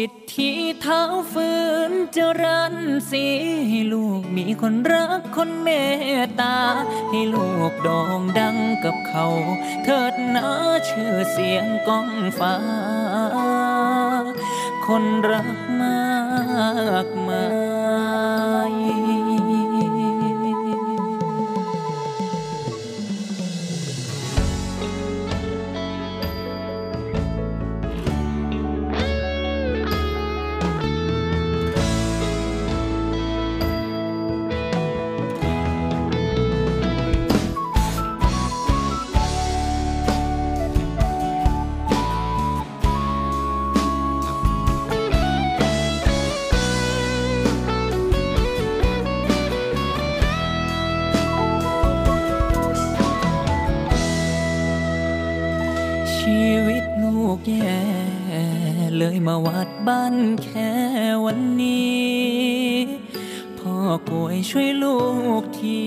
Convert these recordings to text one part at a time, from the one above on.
สิทธิเท้าฝืนเจริญสีให้ลูกมีคนรักคนเมตตา ให้ลูกโด่งดังกับเขา เถิดนะชื่อเสียงก้องฟ้า คนรักมากมาย วัดบ้านแค่วันนี้ พ่อกวยช่วยลูกที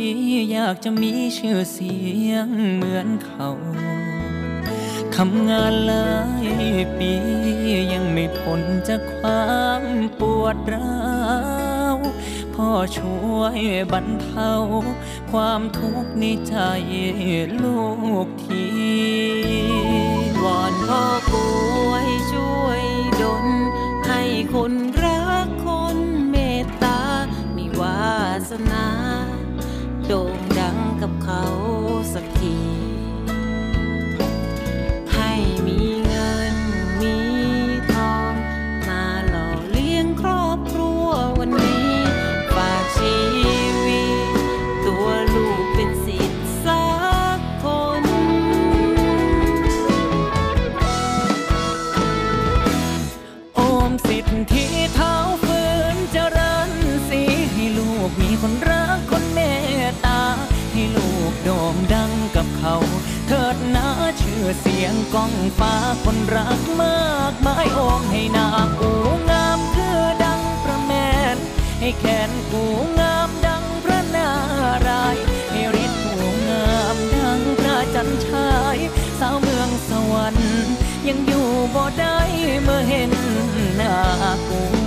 อยากจะมีชื่อเสียงเหมือนเขาทำงานหลายปียังไม่พ้นจากความปวดร้าวพ่อช่วยบรรเทาความทุกข์ในใจลูกทีวอนพ่อป่ คนรักคนเมตตา มีวาสนา โด่งดังกับเขาสักที สียงก้องฟ้าคนรักมากมายโอมให้นากูงามคือดังพระแมน ให้แขนกูงามดังพระนารายให้ฤทธิ์กูงามดังพระจันทร์ชาย สาวเมืองสวรรค์ยังอยู่บ่ได้เมื่อเห็นหน้ากู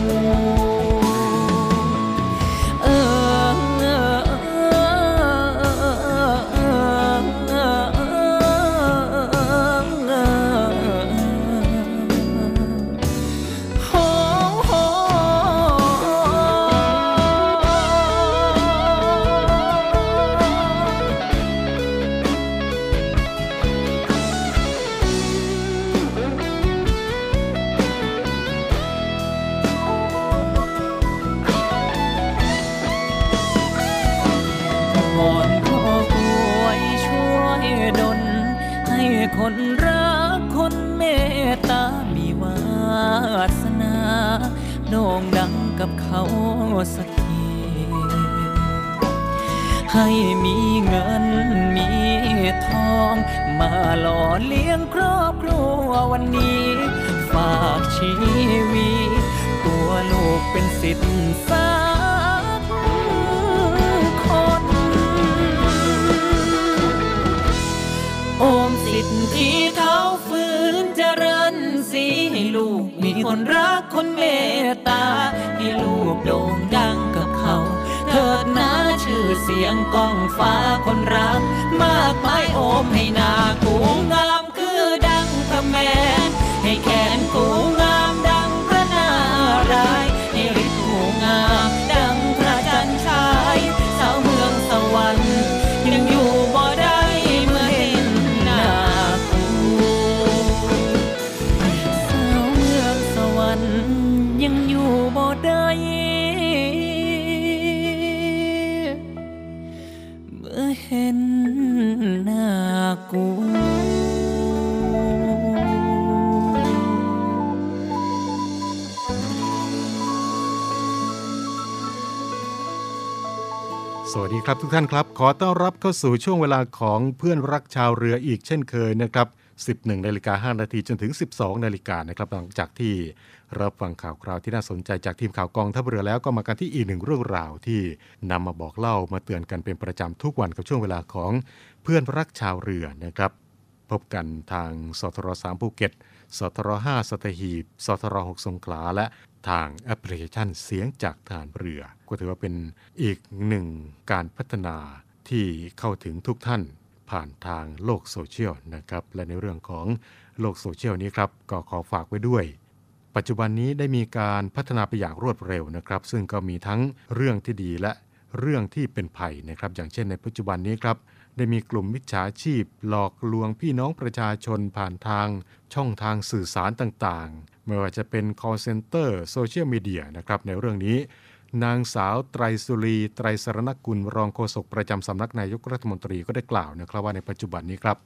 สักที ให้มีเงินมีทอง มาหล่อเลี้ยงครอบครัววันนี้ ฝากชีวิตตัวลูกเป็นสิทธิ์สักคนโอมสิทธิเท้าฝืนเจริญสีให้ลูกมีคนรักคนเมต ให้ลูกโด่งดังกับเขา เถิดนะชื่อเสียงก้องฟ้าคนรัก มากมายโอมให้นากูงามคือดังพระแมนให้แขนกูงาม ครับทุกท่านครับ ขอต้อนรับเข้าสู่ช่วงเวลาของเพื่อนรักชาวเรืออีกเช่นเคยนะครับ 11นาฬิกา5นาทีจนถึง 12นาฬิกานะครับหลังจากที่รับฟังข่าวคราวที่น่าสนใจจากทีมข่าวกองทัพเรือแล้วก็มากันที่อีกหนึ่งเรื่องราวที่นำมาบอกเล่ามาเตือนกันเป็นประจำทุกวันกับช่วงเวลาของเพื่อนรักชาวเรือนะครับ พบกันทางสทร3ภูเก็ตสทร5สัตหีบสทร6สงขลาและ ทางแอปพลิเคชันเสียงจากฐานเรือ ก็ถือว่าเป็นอีกหนึ่งการพัฒนาที่เข้าถึงทุกท่านผ่านทางโลกโซเชียลนะครับ และในเรื่องของโลกโซเชียลนี้ครับ ก็ขอฝากไว้ด้วย ปัจจุบันนี้ได้มีการพัฒนาไปอย่างรวดเร็วนะครับ ซึ่งก็มีทั้งเรื่องที่ดีและเรื่องที่เป็นภัยนะครับ อย่างเช่นในปัจจุบันนี้ครับ ได้มีกลุ่มมิจฉาชีพ หลอกลวงพี่น้องประชาชนผ่านทางช่องทางสื่อสารต่าง ไม่ว่าจะเป็น call center โซเชียลมีเดียนะครับในเรื่องนี้ นางสาวไตรสุรี ไตรสรณกุลรองโฆษกประจำสำนักนายกรัฐมนตรีก็ได้กล่าวนะครับว่าในปัจจุบันนี้ครับ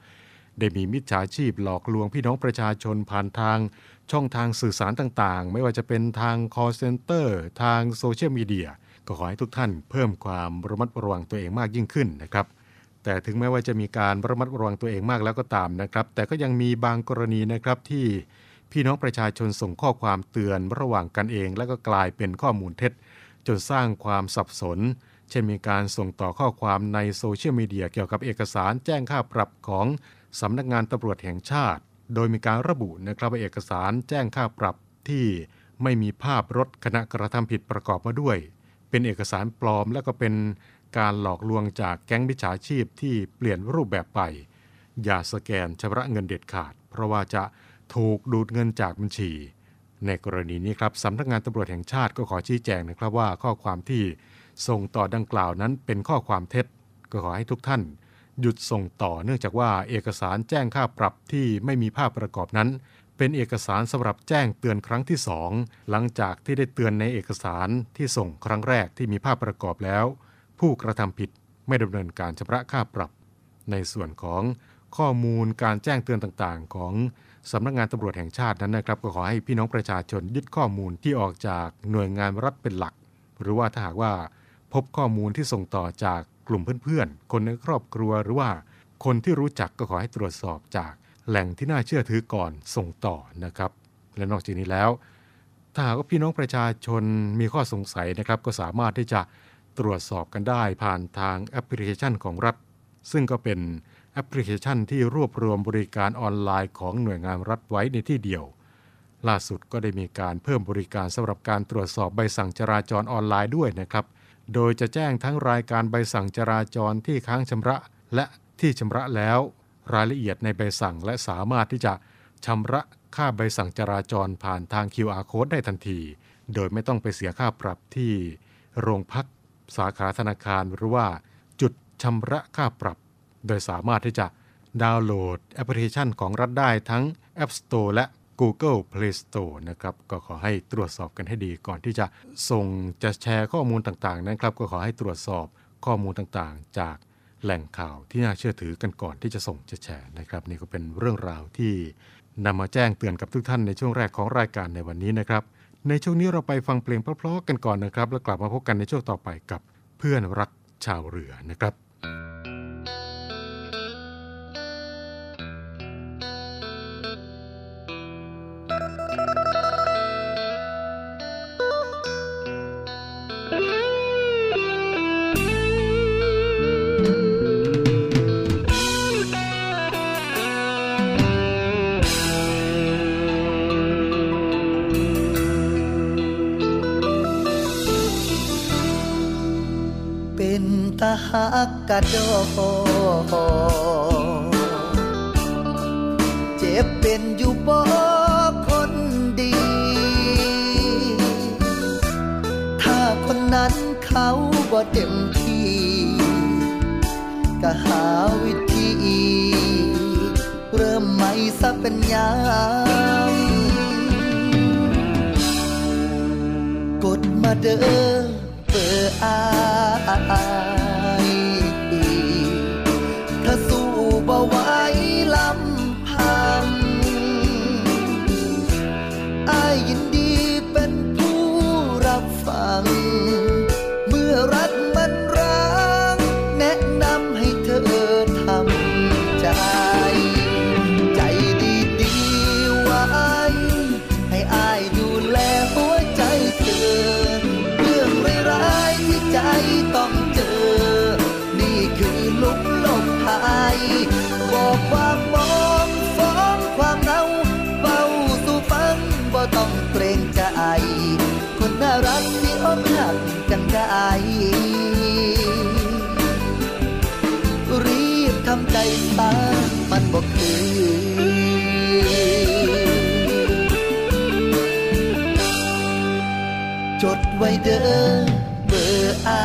ได้มีมิจฉาชีพหลอกลวงพี่น้องประชาชนผ่านทางช่องทางสื่อสารต่างๆ ไม่ว่าจะเป็นทาง call center ทางโซเชียลมีเดียก็ขอให้ทุกท่านเพิ่มความระมัดระวังตัวเองมากยิ่งขึ้นนะครับ แต่ถึงแม้ว่าจะมีการระมัดระวังตัวเองมากแล้วก็ตามนะครับ แต่ก็ยังมีบางกรณีนะครับที่ พี่น้องประชาชนส่งข้อความเตือนระหว่างกันเอง แล้วก็กลายเป็นข้อมูลเท็จ จนสร้างความสับสน เช่นมีการส่งต่อข้อความในโซเชียลมีเดียเกี่ยวกับเอกสารแจ้งค่าปรับของสำนักงานตำรวจแห่งชาติ โดยมีการระบุนะครับว่าเอกสารแจ้งค่าปรับที่ไม่มีภาพรถขณะกระทำผิดประกอบมาด้วย เป็นเอกสารปลอมและก็เป็นการหลอกลวงจากแก๊งมิจฉาชีพที่เปลี่ยนรูปแบบไป อย่าสแกนชำระเงินเด็ดขาด เพราะว่าจะ ถูกดูดเงินจากบัญชี ในกรณีนี้ครับสำนักงานตำรวจแห่งชาติก็ขอชี้แจงนะครับว่าข้อความที่ส่งต่อดังกล่าวนั้นเป็นข้อความเท็จ ก็ขอให้ทุกท่าน หยุดส่งต่อเนื่องจากว่าเอกสารแจ้งค่าปรับที่ไม่มีภาพประกอบนั้น เป็นเอกสารสำหรับแจ้งเตือนครั้งที่สองหลังจากที่ได้เตือนในเอกสารที่ส่งครั้งแรกที่มีภาพประกอบแล้ว ผู้กระทำผิดไม่ดำเนินการชำระค่าปรับ ในส่วนของข้อมูลการแจ้งเตือนต่างๆ ของ สำนักงานตำรวจแห่งชาตินั้นนะครับก็ขอให้พี่น้องประชาชนยึดข้อมูลที่ออกจากหน่วยงานรัฐเป็นหลัก หรือว่าถ้าหากว่าพบข้อมูลที่ส่งต่อจากกลุ่มเพื่อนๆ คนในครอบครัวหรือว่าคนที่รู้จักก็ขอให้ตรวจสอบจากแหล่งที่น่าเชื่อถือก่อนส่งต่อนะครับ และนอกจากนี้แล้ว ถ้าหากว่าพี่น้องประชาชนมีข้อสงสัยนะครับ ก็สามารถที่จะตรวจสอบกันได้ผ่านทางแอปพลิเคชันของรัฐ ซึ่งก็เป็น แอปพลิเคชันที่รวบรวมบริการออนไลน์ของหน่วยงานรัฐไว้ในที่เดียว ล่าสุดก็ได้มีการเพิ่มบริการสำหรับการตรวจสอบใบสั่งจราจรออนไลน์ด้วยนะครับ โดยจะแจ้งทั้งรายการใบสั่งจราจรที่ค้างชำระ และที่ชำระแล้ว รายละเอียดในใบสั่งและสามารถที่จะชำระค่าใบสั่งจราจรผ่านทาง QR code ได้ทันที โดยไม่ต้องไปเสียค่าปรับที่ โรงพัก สาขาธนาคารหรือว่า จุดชำระค่าปรับ โดยสามารถที่จะดาวน์โหลดแอปพลิเคชันของรัฐได้ทั้ง App Store และ Google Play Store นะครับก็ขอให้ตรวจสอบกันให้ดีก่อนที่จะส่งจะแชร์ข้อมูลต่างๆนะครับ ก็ขอให้ตรวจสอบข้อมูลต่างๆ จากแหล่งข่าวที่น่าเชื่อถือกันก่อนที่จะส่งจะแชร์นะครับ นี่ก็เป็นเรื่องราวที่นำมาแจ้งเตือนกับทุกท่านในช่วงแรกของรายการในวันนี้นะครับ ในช่วงนี้เราไปฟังเพลงเพราะๆกันก่อนนะครับ แล้วกลับมาพบกันในช่วงต่อไปกับเพื่อนรักชาวเรือนะครับ ดอเจ็บเป็นอยู่บ่คนดี ถ้าคนนั้นเขาบ่เต็มที่ก็หาวิธีเริ่มใหม่ซะเป็นยามกดมาเด้อ ต้องเกรงใจ คนน่ารักที่อกหักกันได้รีบทำใจตามันบอกคือจดไว้เด้อเบอร์อา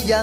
ก็ยั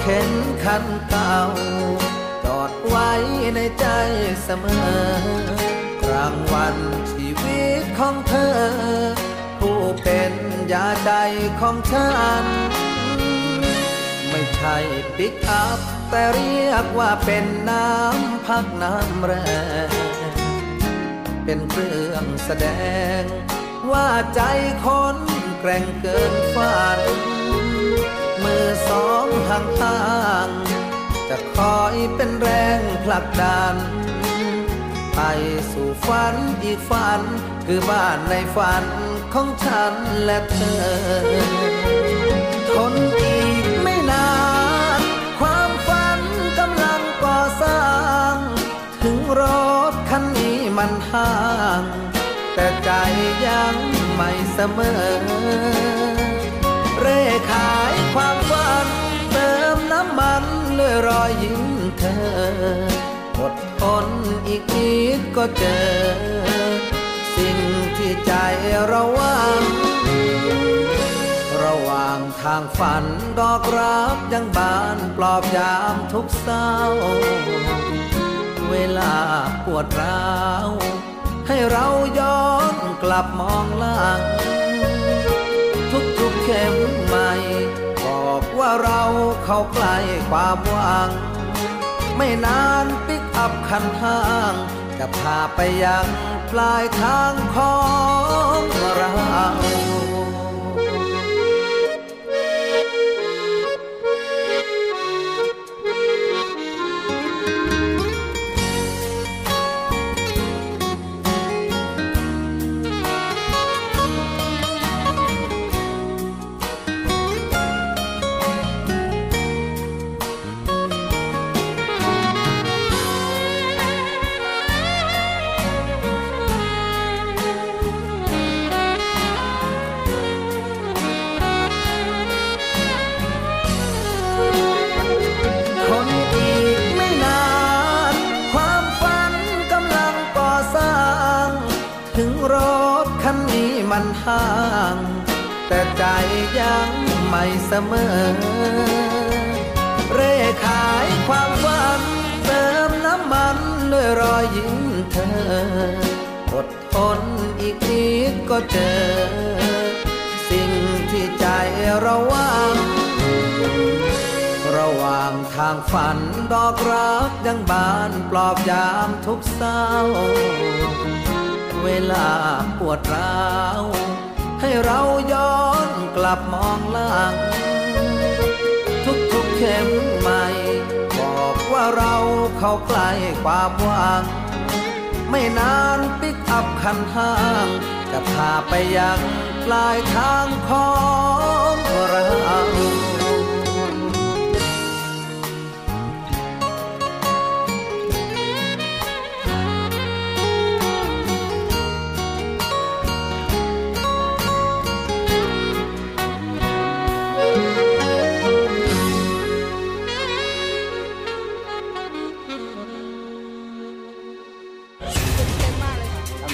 เข็นคันเก่า จอดไว้ในใจเสมอกลางวันชีวิตของเธอ ผู้เป็นยาใจของฉัน ไม่ใช่ปิกอัพ แต่เรียกว่าเป็นน้ำพักน้ำแรงเป็นเครื่องแสดง ว่าใจคนแกร่งเกินฝัน มือสองห่างห่าง จะคอยเป็นแรงผลักดัน ไปสู่ฝันอีกฝัน คือบ้านในฝันของฉันและเธอทนอีกไม่นาน ความฝันกำลังก่อสร้าง ถึงรถคันนี้มันห่าง แต่ใจยังไม่เสมอ ร่ขายความฝัน เติมน้ำมันด้วยรอยยิ้มเธออดทนอีกนิดก็เจอ สิ่งที่ใจเราหวัง ระหว่างทางฝันดอกรักยังบานปลอบยามทุกเศร้า เวลาปวดร้าว ให้เราย้อนกลับมองหลัง ว่าเราเข้าใกล้ความหวัง ไม่นานปิกอัพคันห้าง จะพาไปยังปลายทางของเรา ม่เสมอ เร่ขายความฝัน เติมน้ำมันด้วยรอยยิ้มเธอ อดทนอีกนิดก็เจอ สิ่งที่ใจเราหวังระหว่างทางฝันดอกรักยังบานปลอบยามทุกเศร้า เวลาปวดร้าว ให้เรายอน มใหม่ บอกว่าเราเข้าใกล้ความหวัง ไม่นานปิกอัพคันห้าง จะพาไปยังปลายทางของเรา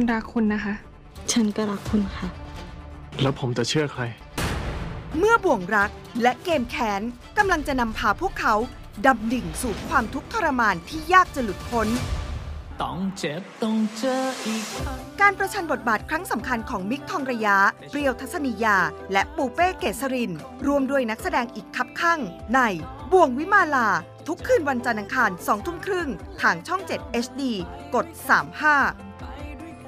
นรักคุณนะคะ ฉันก็รักคุณค่ะ แล้วผมจะเชื่อใคร เมื่อบ่วงรักและเกมแค้นกำลังจะนำพาพวกเขาดำดิ่งสู่ความทุกข์ทรมานที่ยากจะหลุดพ้น ต้องเจ็บต้องเจออีกครั้งการประชันบทบาทครั้งสำคัญของมิกทองระยะ เปรียวทัศนียา และปูเป้เกษริน รวมด้วยนักแสดงอีกคับข้างใน บ่วงวิมาลา ทุกคืนวันจันทร์อังคาร2ทุ่มครึ่ง ทางช่อง 7 HD กด 35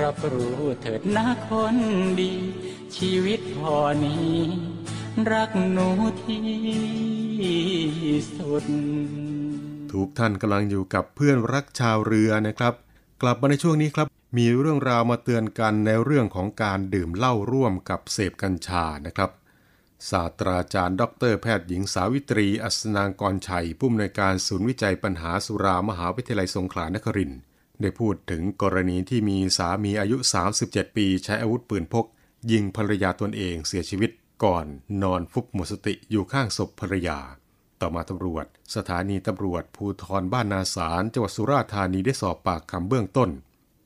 รับรู้เถิดนะคนดี ชีวิตพอนี้ รักหนูที่สุด ทุกท่านกำลังอยู่กับเพื่อนรักชาวเรือนะครับ กลับมาในช่วงนี้ครับ มีเรื่องราวมาเตือนกันในเรื่องของการดื่มเหล้าร่วมกับเสพกัญชานะครับศาสตราจารย์ ดรแพทย์หญิงสาวิตรี อัศนางกรชัย ผู้อำนวยการศูนย์วิจัยปัญหาสุรามหาวิทยาลัยสงขลานครินทร์ ได้พูดถึงกรณีที่มีสามีอายุ 37 ปีใช้อาวุธปืนพก ยิงภรรยาตนเองเสียชีวิตก่อนนอนฟุบหมดสติอยู่ข้างศพภรรยา ต่อมาตำรวจ สถานีตำรวจภูธรบ้านนาสารจังหวัดสุราษฎร์ธานีได้สอบปากคำเบื้องต้น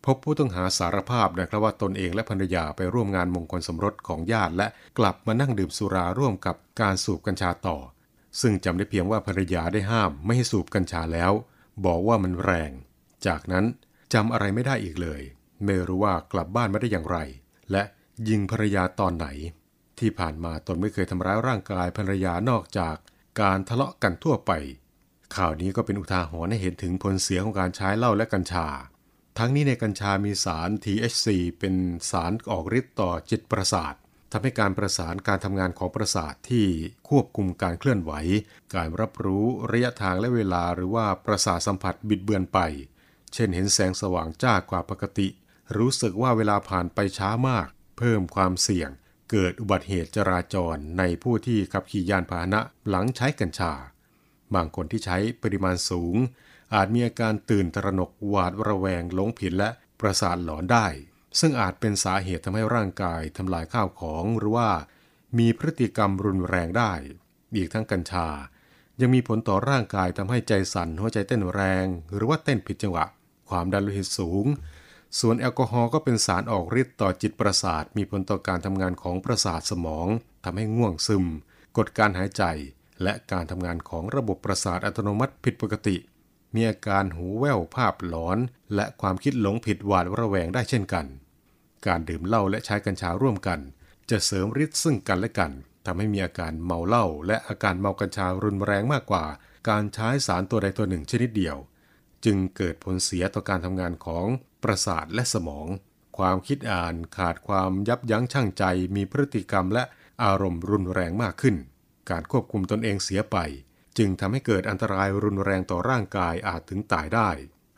พบผู้ต้องหาสารภาพนะครับว่าตนเองและภรรยาไปร่วมงานมงคลสมรสของญาติและกลับมานั่งดื่มสุราร่วมกับการสูบกัญชาต่อ ซึ่งจำได้เพียงว่าภรรยาได้ห้ามไม่ให้สูบกัญชาแล้ว บอกว่ามันแรง จากนั้นจำอะไรไม่ได้อีกเลย ไม่รู้ว่ากลับบ้านมาได้อย่างไร และยิงภรรยาตอนไหน ที่ผ่านมาตนไม่เคยทำร้ายร่างกายภรรยานอกจากการทะเลาะกันทั่วไป ข่าวนี้ก็เป็นอุทาหรณ์ให้เห็นถึงผลเสียของการใช้เหล้าและกัญชา ทั้งนี้ในกัญชามีสาร THC เป็นสารออกฤทธิ์ต่อจิตประสาททำให้การประสานการทำงานของประสาทที่ควบคุมการเคลื่อนไหว การรับรู้ระยะทางและเวลาหรือว่าประสาทสัมผัสบิดเบือนไป เช่นเห็นแสงสว่างจ้ากว่าปกติ รู้สึกว่าเวลาผ่านไปช้ามาก เพิ่มความเสี่ยง เกิดอุบัติเหตุจราจรในผู้ที่ขับขี่ยานพาหนะหลังใช้กัญชา บางคนที่ใช้ปริมาณสูง อาจมีอาการตื่นตระหนกหวาดระแวงหลงผิดและประสาทหลอนได้ ซึ่งอาจเป็นสาเหตุทำให้ร่างกายทำลายข้าวของหรือว่า มีพฤติกรรมรุนแรงได้ อีกทั้งกัญชา ยังมีผลต่อร่างกายทำให้ใจสั่นหัวใจเต้นแรง หรือว่าเต้นผิดจังหวะ ความดันโลหิตสูง ส่วนแอลกอฮอล์ก็เป็นสารออกฤทธิ์ต่อจิตประสาท มีผลต่อการทำงานของประสาทสมองทำให้ง่วงซึม กดการหายใจ และการทำงานของระบบประสาทอัตโนมัติผิดปกติ มีอาการหูแว่วภาพหลอน และความคิดหลงผิดหวาดระแวงได้เช่นกัน การดื่มเหล้าและใช้กัญชาร่วมกัน จะเสริมฤทธิ์ซึ่งกันและกันทำให้มีอาการเมาเหล้าและอาการเมากัญชารุนแรงมากกว่า การใช้สารตัวใดตัวหนึ่งชนิดเดียว จึงเกิดผลเสียต่อการทำงานของประสาทและสมอง ความคิดอ่านขาดความยับยั้งชั่งใจ มีพฤติกรรมและอารมณ์รุนแรงมากขึ้น การควบคุมตนเองเสียไป จึงทำให้เกิดอันตรายรุนแรงต่อร่างกายอาจถึงตายได้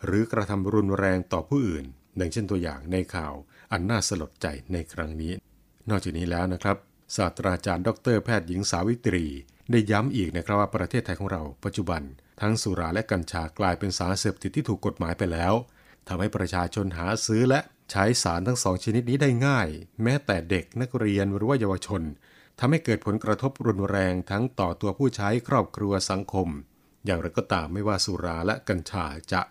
หรือกระทำรุนแรงต่อผู้อื่นดังเช่นตัวอย่างในข่าวอันน่าสลดใจในครั้งนี้ นอกจากนี้แล้วนะครับ ศาสตราจารย์ ดรแพทย์หญิงสาวิตรี ได้ย้ำอีกนะครับว่าประเทศไทยของเราปัจจุบัน ทั้งสุราและกัญชากลายเป็นสารเสพติดที่ถูกกฎหมายไปแล้วทำให้ประชาชนหาซื้อและใช้สารทั้งสองชนิดนี้ได้ง่าย แม้แต่เด็กนักเรียนหรือว่าเยาวชนทำให้เกิดผลกระทบรุนแรงทั้งต่อตัวผู้ใช้ครอบครัวสังคม อย่างไรก็ตามไม่ว่าสุราและกัญชาจะ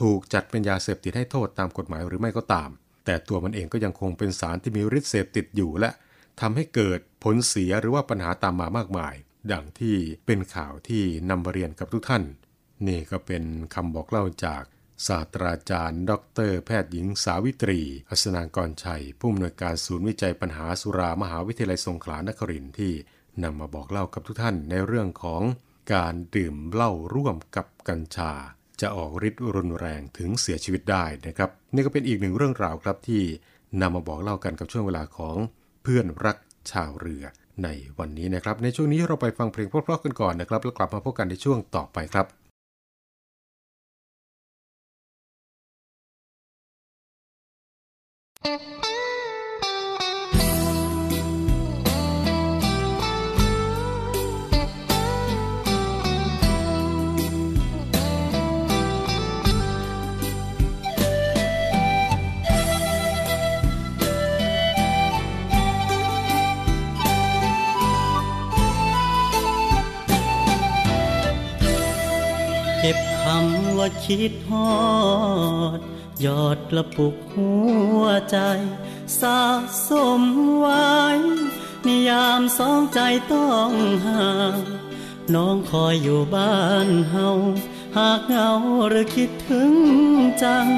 ถูกจัดเป็นยาเสพติดให้โทษตามกฎหมายหรือไม่ก็ตาม แต่ตัวมันเองก็ยังคงเป็นสารที่มีฤทธิ์เสพติดอยู่และทำให้เกิดผลเสียหรือว่าปัญหาตามมามากมาย ดังที่เป็นข่าวที่นำมาเรียนกับทุกท่าน นี่ก็เป็นคำบอกเล่าจากศาสตราจารย์ ดร แพทย์หญิงสาวิตรี อัศนางกรชัย ผู้อำนวยการศูนย์วิจัยปัญหาสุรามหาวิทยาลัยสงขลานครินทร์ที่นำมาบอกเล่ากับทุกท่านในเรื่องของการดื่มเหล้าร่วมกับกัญชา จะออกฤทธิ์รุนแรงถึงเสียชีวิตได้นะครับ นี่ก็เป็นอีกหนึ่งเรื่องราวครับที่นำมาบอกเล่ากันกับช่วงเวลาของเพื่อนรักชาวเรือ ในวันนี้นะครับ ในช่วงนี้เราไปฟังเพลงเพราะๆกันก่อนนะครับ แล้วกลับมาพบกันในช่วงต่อไปครับ ว่าคิดฮอดยอดกระปุกหัวใจ สะสมไว้นิยามสองใจต้องห่างน้องคอยอยู่บ้านเฮา หากเหงาหรือคิดถึงจัง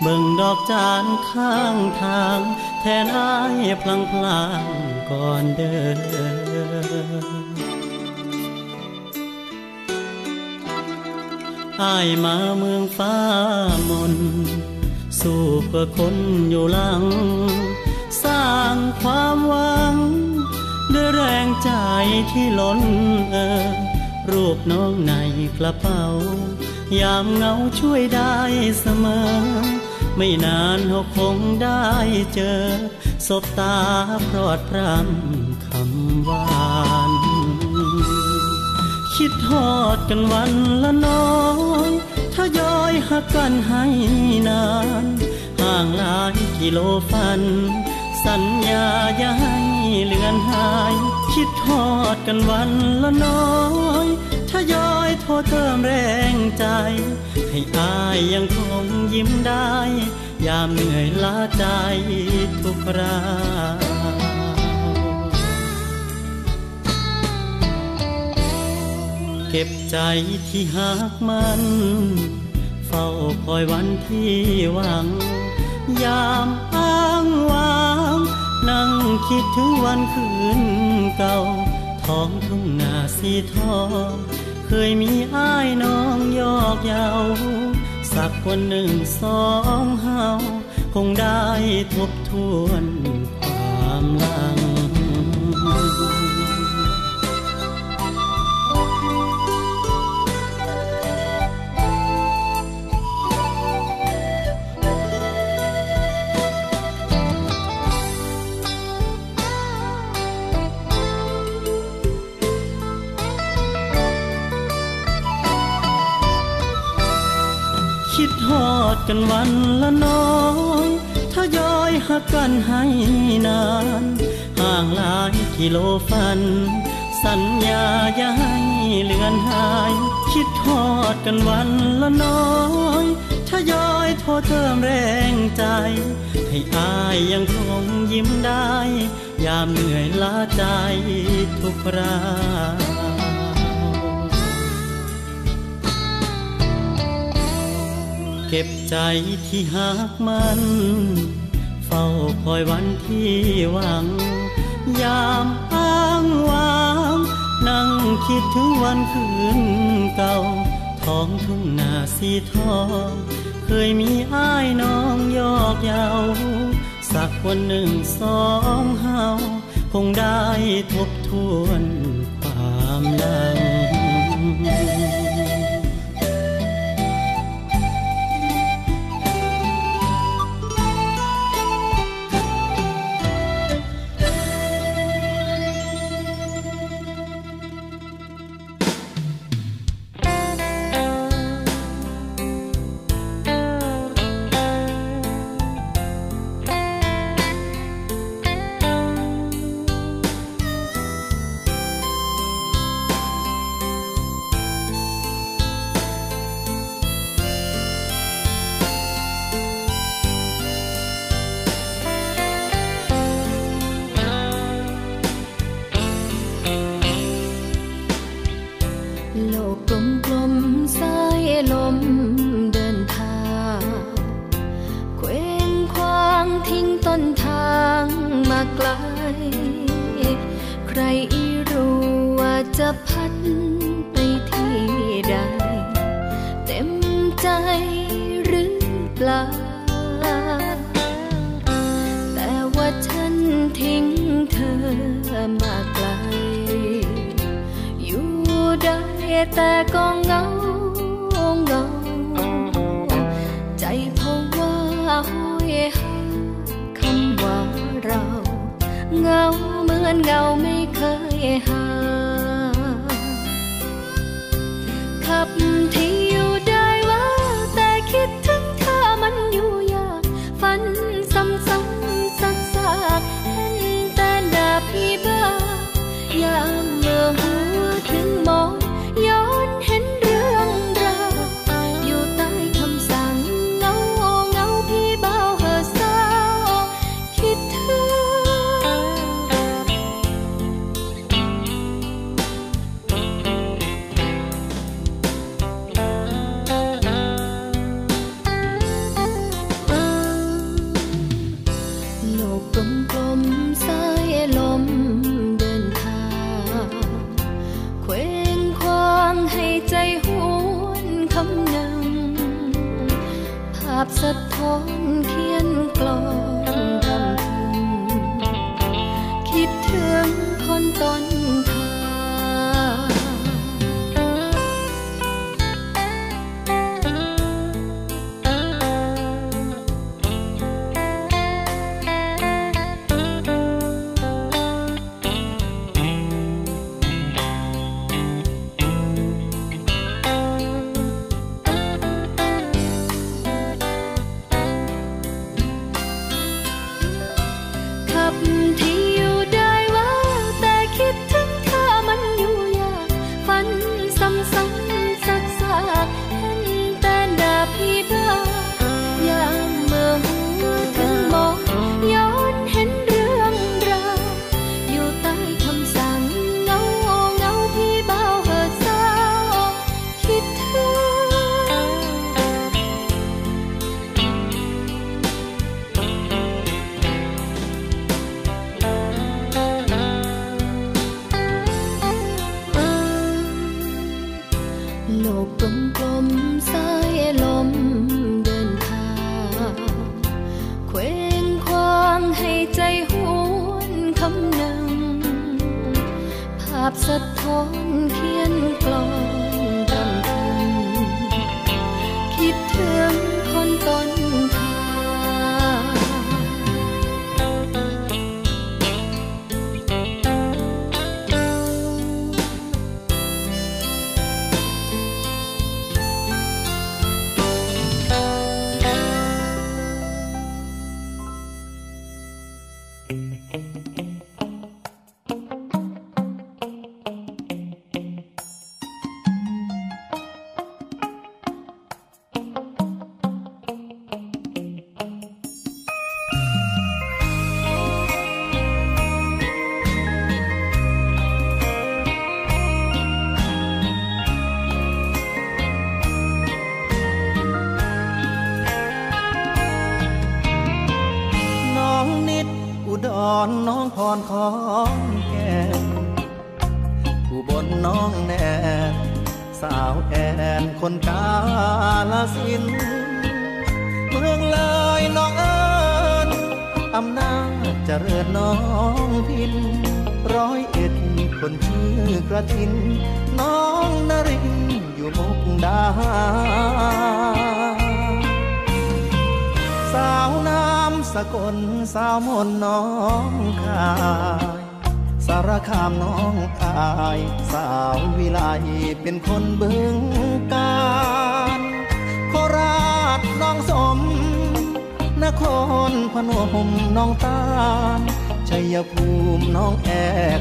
เบิ่งดอกจานข้างทาง แทนอายพลังพลางก่อนเดิน อายมาเมืองฟ้ามน สู้เพื่อคนอยู่หลัง สร้างความหวัง ด้วยแรงใจที่ล้นเออ รูปน้องในกระเป๋า ยามเงาช่วยได้เสมอ ไม่นานเขาคงได้เจอ สบตาพรอดพรำคำหวานคิดทอดกันวันละน้อยถ้าย้อย หักกันให้นาน ห่างหลายกิโลฟัน สัญญาอย่าให้เลือนหาย คิดทอดกันวันละน้อยถ้ายอยโทษเติมแรงใจ ให้อายยังคงยิ้มได้ ยามเหนื่อยล้าใจทุกคราเก็บใจที่หักมัน เฝ้าคอยวันที่หวัง ยามอ้างว้าง นั่งคิดถึงวันคืนเก่า ท้องทุ่งนาสีทองเคยมีอ้ายน้องยอกเยาสักวันหนึ่งสองเฮาคงได้ทบทวน กันวันละน้อยถ้าย้อยหักกันให้นาน ห่างหลายกิโลฟัน สัญญาอย่าให้เลือนหาย คิดทอดกันวันละน้อยถ้าย้อยโทษเติมแรงใจ ให้อายยังคงยิ้มได้ ยามเหนื่อยล้าใจทุกครา เก็บใจที่หักมัน เฝ้าคอยวันที่หวัง ยามอ้างว้าง นั่งคิดถึงวันคืนเก่า ท้องทุ่งนาสีทองเคยมีอ้ายน้องยอกเยาสักวันหนึ่งสองเฮาคงได้ทบทวนความลัง high ริญน้องพิน ร้อยเอ็ดคนชื่อกระทิน น้องนรินอยู่มุกดา สาวน้ำสกลสาวมนน้องคายสารคามน้องอาย สาววิไลเป็นคนเบึงการ โคราชน้องสม นครพนมน้องตาลชัยภูมิน้องแอ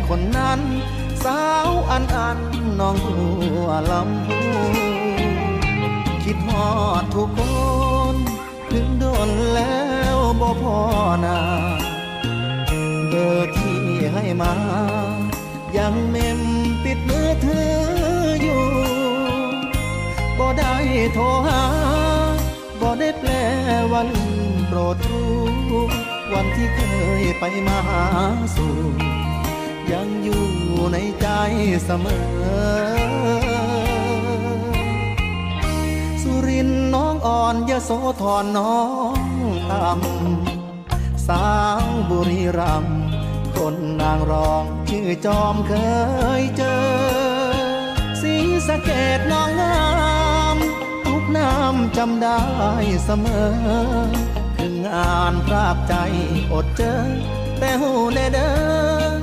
คนนั้น สาวอันอันน้องหัวลำพูคิดหอดทุกคน ถึงโดนแล้วบ่พอนาเบอร์ที่ให้มา ยังเมมติดมือถืออยู่บ่ได้โทรหาบ่ได้แปลว่าลืม ดรู้วันที่เคยไปมาสู่ ยังอยู่ในใจเสมอ สุรินน้องอ่อนยโสธรน้องตำสางบุรีรัมคนนางรองชื่อจอมเคยเจอ สีสะเกดน้องงาม ทุกน้ำจำได้เสมอ อ่านพรากใจอดเจอ แต่หูแน่เด้อ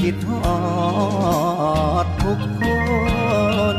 คิดทอดทุกคน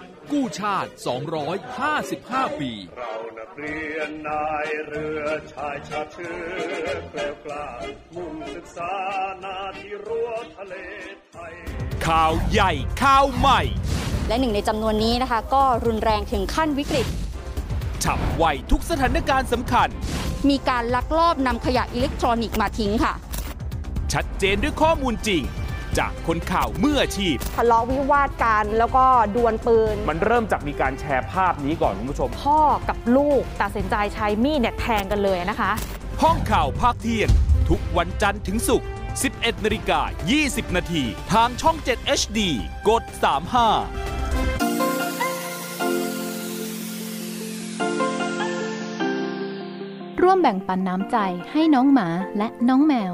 กู้ชาติ 255 ปี เรานักเรียนนายเรือชายชาติเชื้อแกล้วกล้ามุ่งศึกษานาที่รั้วทะเลไทย ข่าวใหญ่ข่าวใหม่ และหนึ่งในจำนวนนี้นะคะ ก็รุนแรงถึงขั้นวิกฤต ฉับไวทุกสถานการณ์สำคัญ มีการลักลอบนำขยะอิเล็กทรอนิกส์มาทิ้งค่ะ ชัดเจนด้วยข้อมูลจริง จากคนข่าวเมื่ออาชีพ ทะเลาะวิวาทกันแล้วก็ดวลปืน มันเริ่มจากมีการแชร์ภาพนี้ก่อนคุณผู้ชม พ่อกับลูกตัดสินใจใช้มีดเนี่ยแทงกันเลยนะคะ ห้องข่าวภาคเที่ยง ทุกวันจันทร์ถึงศุกร์ 11นาฬิกา20 นาทีทางช่อง 7 HD กด 35ร่วมแบ่งปันน้ำใจให้น้องหมาและน้องแมว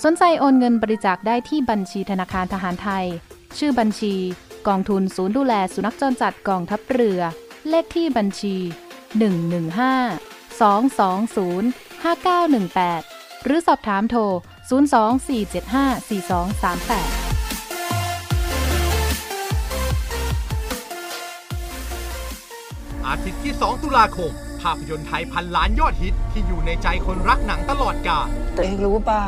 สนใจโอนเงินบริจาคได้ที่บัญชีธนาคารทหารไทย ชื่อบัญชี กองทุนศูนย์ดูแลสุนัขจรจัดกองทัพเรือ เลขที่บัญชี 115 220 5918 หรือสอบถามโทร 024754238อาทิตย์ที่ 2 ตุลาคม ภาพยนตร์ไทยพันล้านยอดฮิตที่อยู่ในใจคนรักหนังตลอดกาลตัวเองรู้เปล่า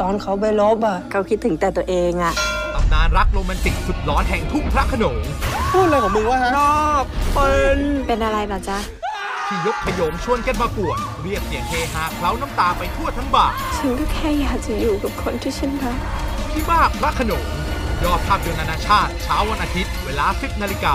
ตอนเขาไปลบอะเขาคิดถึงแต่ตัวเองอะตำนานรักโรแมนติกสุดร้อนแห่งทุ่งพระโขนงพูดอะไรของมึงวะฮะนอบเป็นเป็นอะไรล่ะจ๊ะที่ยกขยงชวนกันมาป่วน เรียกเสียงเฮฮาเคล้าน้ำตาไปทั่วทั้งบาทฉันก็แค่อยากจะอยู่กับคนที่ฉันรักที่บ้านพระโขนงยอดภาพยนตร์นานาชาติ เช้าวันอาทิตย์ เวลา 10นาฬิกา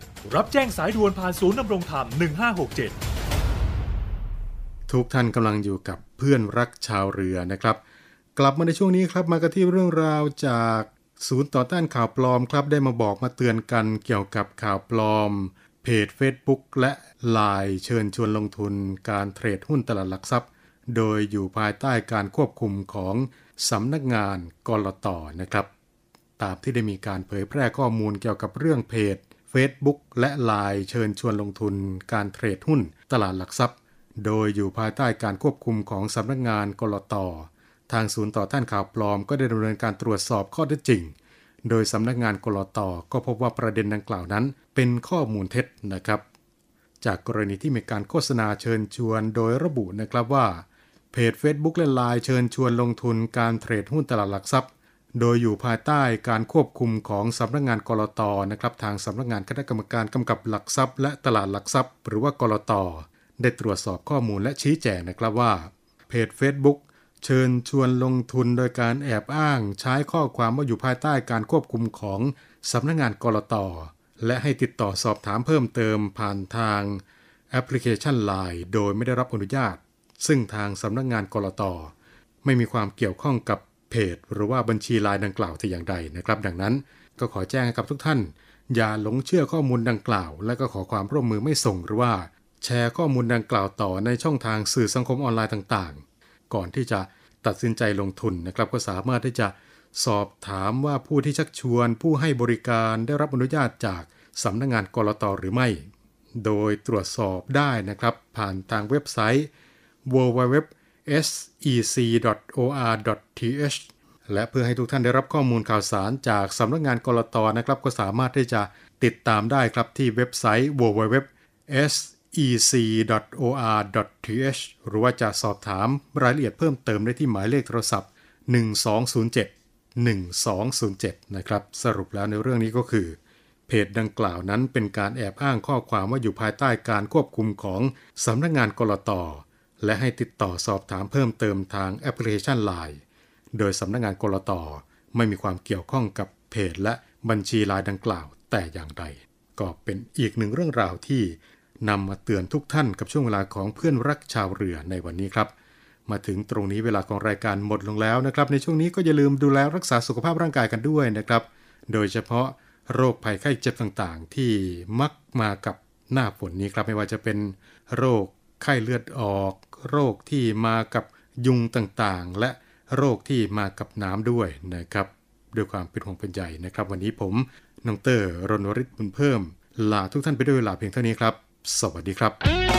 รับแจ้งสายด่วนผ่านศูนย์ดำรงธรรม 1567 ทุกท่านกำลังอยู่กับเพื่อนรักชาวเรือนะครับ กลับมาในช่วงนี้ครับมากันที่เรื่องราวจากศูนย์ต่อต้านข่าวปลอมครับ ได้มาบอกมาเตือนกันเกี่ยวกับข่าวปลอม เพจ Facebook และ l ล n e เชิญชวนลงทุนการเทรดหุ้นตลาดหลักทรัพย์ โดยอยู่ภายใต้การควบคุมของสำนักงานกรตนะครับ ตามที่ได้มีการเผยแพร่ข้อมูลเกี่ยวกับเรื่องเพจ Facebook และ l ล n e เชิญชวนลงทุนการเทรดหุ้นตลาดหลักทรัพย์ โดยอยู่ภายใต้การควบคุมของสำนักงานกรตทางศูนย์ต่อต้านข่าวปลอมก็ได้ดำเนินการตรวจสอบข้อเท็จจริง โดยสำนักงานกรตก็พบว่าประเด็นดังกล่าวนั้น เป็นข้อมูลเท็จนะครับ จากกรณีที่มีการโฆษณาเชิญชวนโดยระบุนะครับว่าเพจ Facebook และ l ล n e เชิญชวนลงทุนการเทรดหุ้นตลาดหลักทรัพย์ โดยอยู่ภายใต้การควบคุมของสำนักงานกรตนะครับทางสำนักงานคณะกรรมการกำกับหลักทรัพย์ และตลาดหลักทรัพย์ หรือว่ากรตได้ตรวจสอบข้อมูลและชี้แจงนะครับว่า เพจ Facebook เชิญชวนลงทุนโดยการแอบอ้าง ใช้ข้อความว่าอยู่ภายใต้การควบคุมของสำนักงานกรตและให้ติดต่อสอบถามเพิ่มเติมผ่านทางแอปพลิเคชัน Line โดยไม่ได้รับอนุญาต ซึ่งทางสำนักงานกรตไม่มีความเกี่ยวข้องกับ เพจ หรือว่าบัญชีไลน์ดังกล่าวแต่อย่างใดนะครับ ดังนั้นก็ขอแจ้งให้กับทุกท่าน อย่าหลงเชื่อข้อมูลดังกล่าว และก็ขอความร่วมมือไม่ส่งหรือว่า แชร์ข้อมูลดังกล่าวต่อในช่องทางสื่อสังคมออนไลน์ต่างๆ ก่อนที่จะตัดสินใจลงทุนนะครับ ก็สามารถที่จะสอบถามว่าผู้ที่ชักชวน ผู้ให้บริการได้รับอนุญาตจากสำนักงงานกรตหรือไม่ โดยตรวจสอบได้นะครับ ผ่านทางเว็บไซต์ sec.or.th และเพื่อให้ทุกท่านได้รับข้อมูลข่าวสารจากสำนักงานกรตนะครับ ก็สามารถที่จะติดตามได้ครับที่เว็บไซต์ www.sec.or.th หรือว่าจะสอบถามรายละเอียดเพิ่มเติมได้ที่หมายเลขโทรศัพท์ 1207 1207 นะครับ สรุปแล้วในเรื่องนี้ก็คือ เพจดังกล่าวนั้นเป็นการแอบอ้างข้อความว่าอยู่ภายใต้การควบคุมของสำนักงานกรต และให้ติดต่อสอบถามเพิ่มเติมทางแอปพลิเคชัน Line โดยสำนักงานกรตไม่มีความเกี่ยวข้องกับเพจและบัญชีไลน์ดังกล่าวแต่อย่างใด ก็เป็นอีกหนึ่งเรื่องราวที่นำมาเตือนทุกท่านกับช่วงเวลาของเพื่อนรักชาวเรือในวันนี้ครับ มาถึงตรงนี้เวลาของรายการหมดลงแล้วนะครับ ในช่วงนี้ก็อย่าลืมดูแลรักษาสุขภาพร่างกายกันด้วยนะครับ โดยเฉพาะโรคภัยไข้เจ็บต่างๆ ที่มักมากับหน้าฝนนี้ครับไม่ว่าจะเป็นโรคไข้เลือดออก โรคที่มากับยุงต่างๆ และโรคที่มากับน้ำด้วยนะครับ ด้วยความเป็นห่วงเป็นใยนะครับ วันนี้ผมน้องเตอร์รณวริศบุญเพิ่ม ลาทุกท่านไปด้วยเวลาเพียงเท่านี้ครับ สวัสดีครับ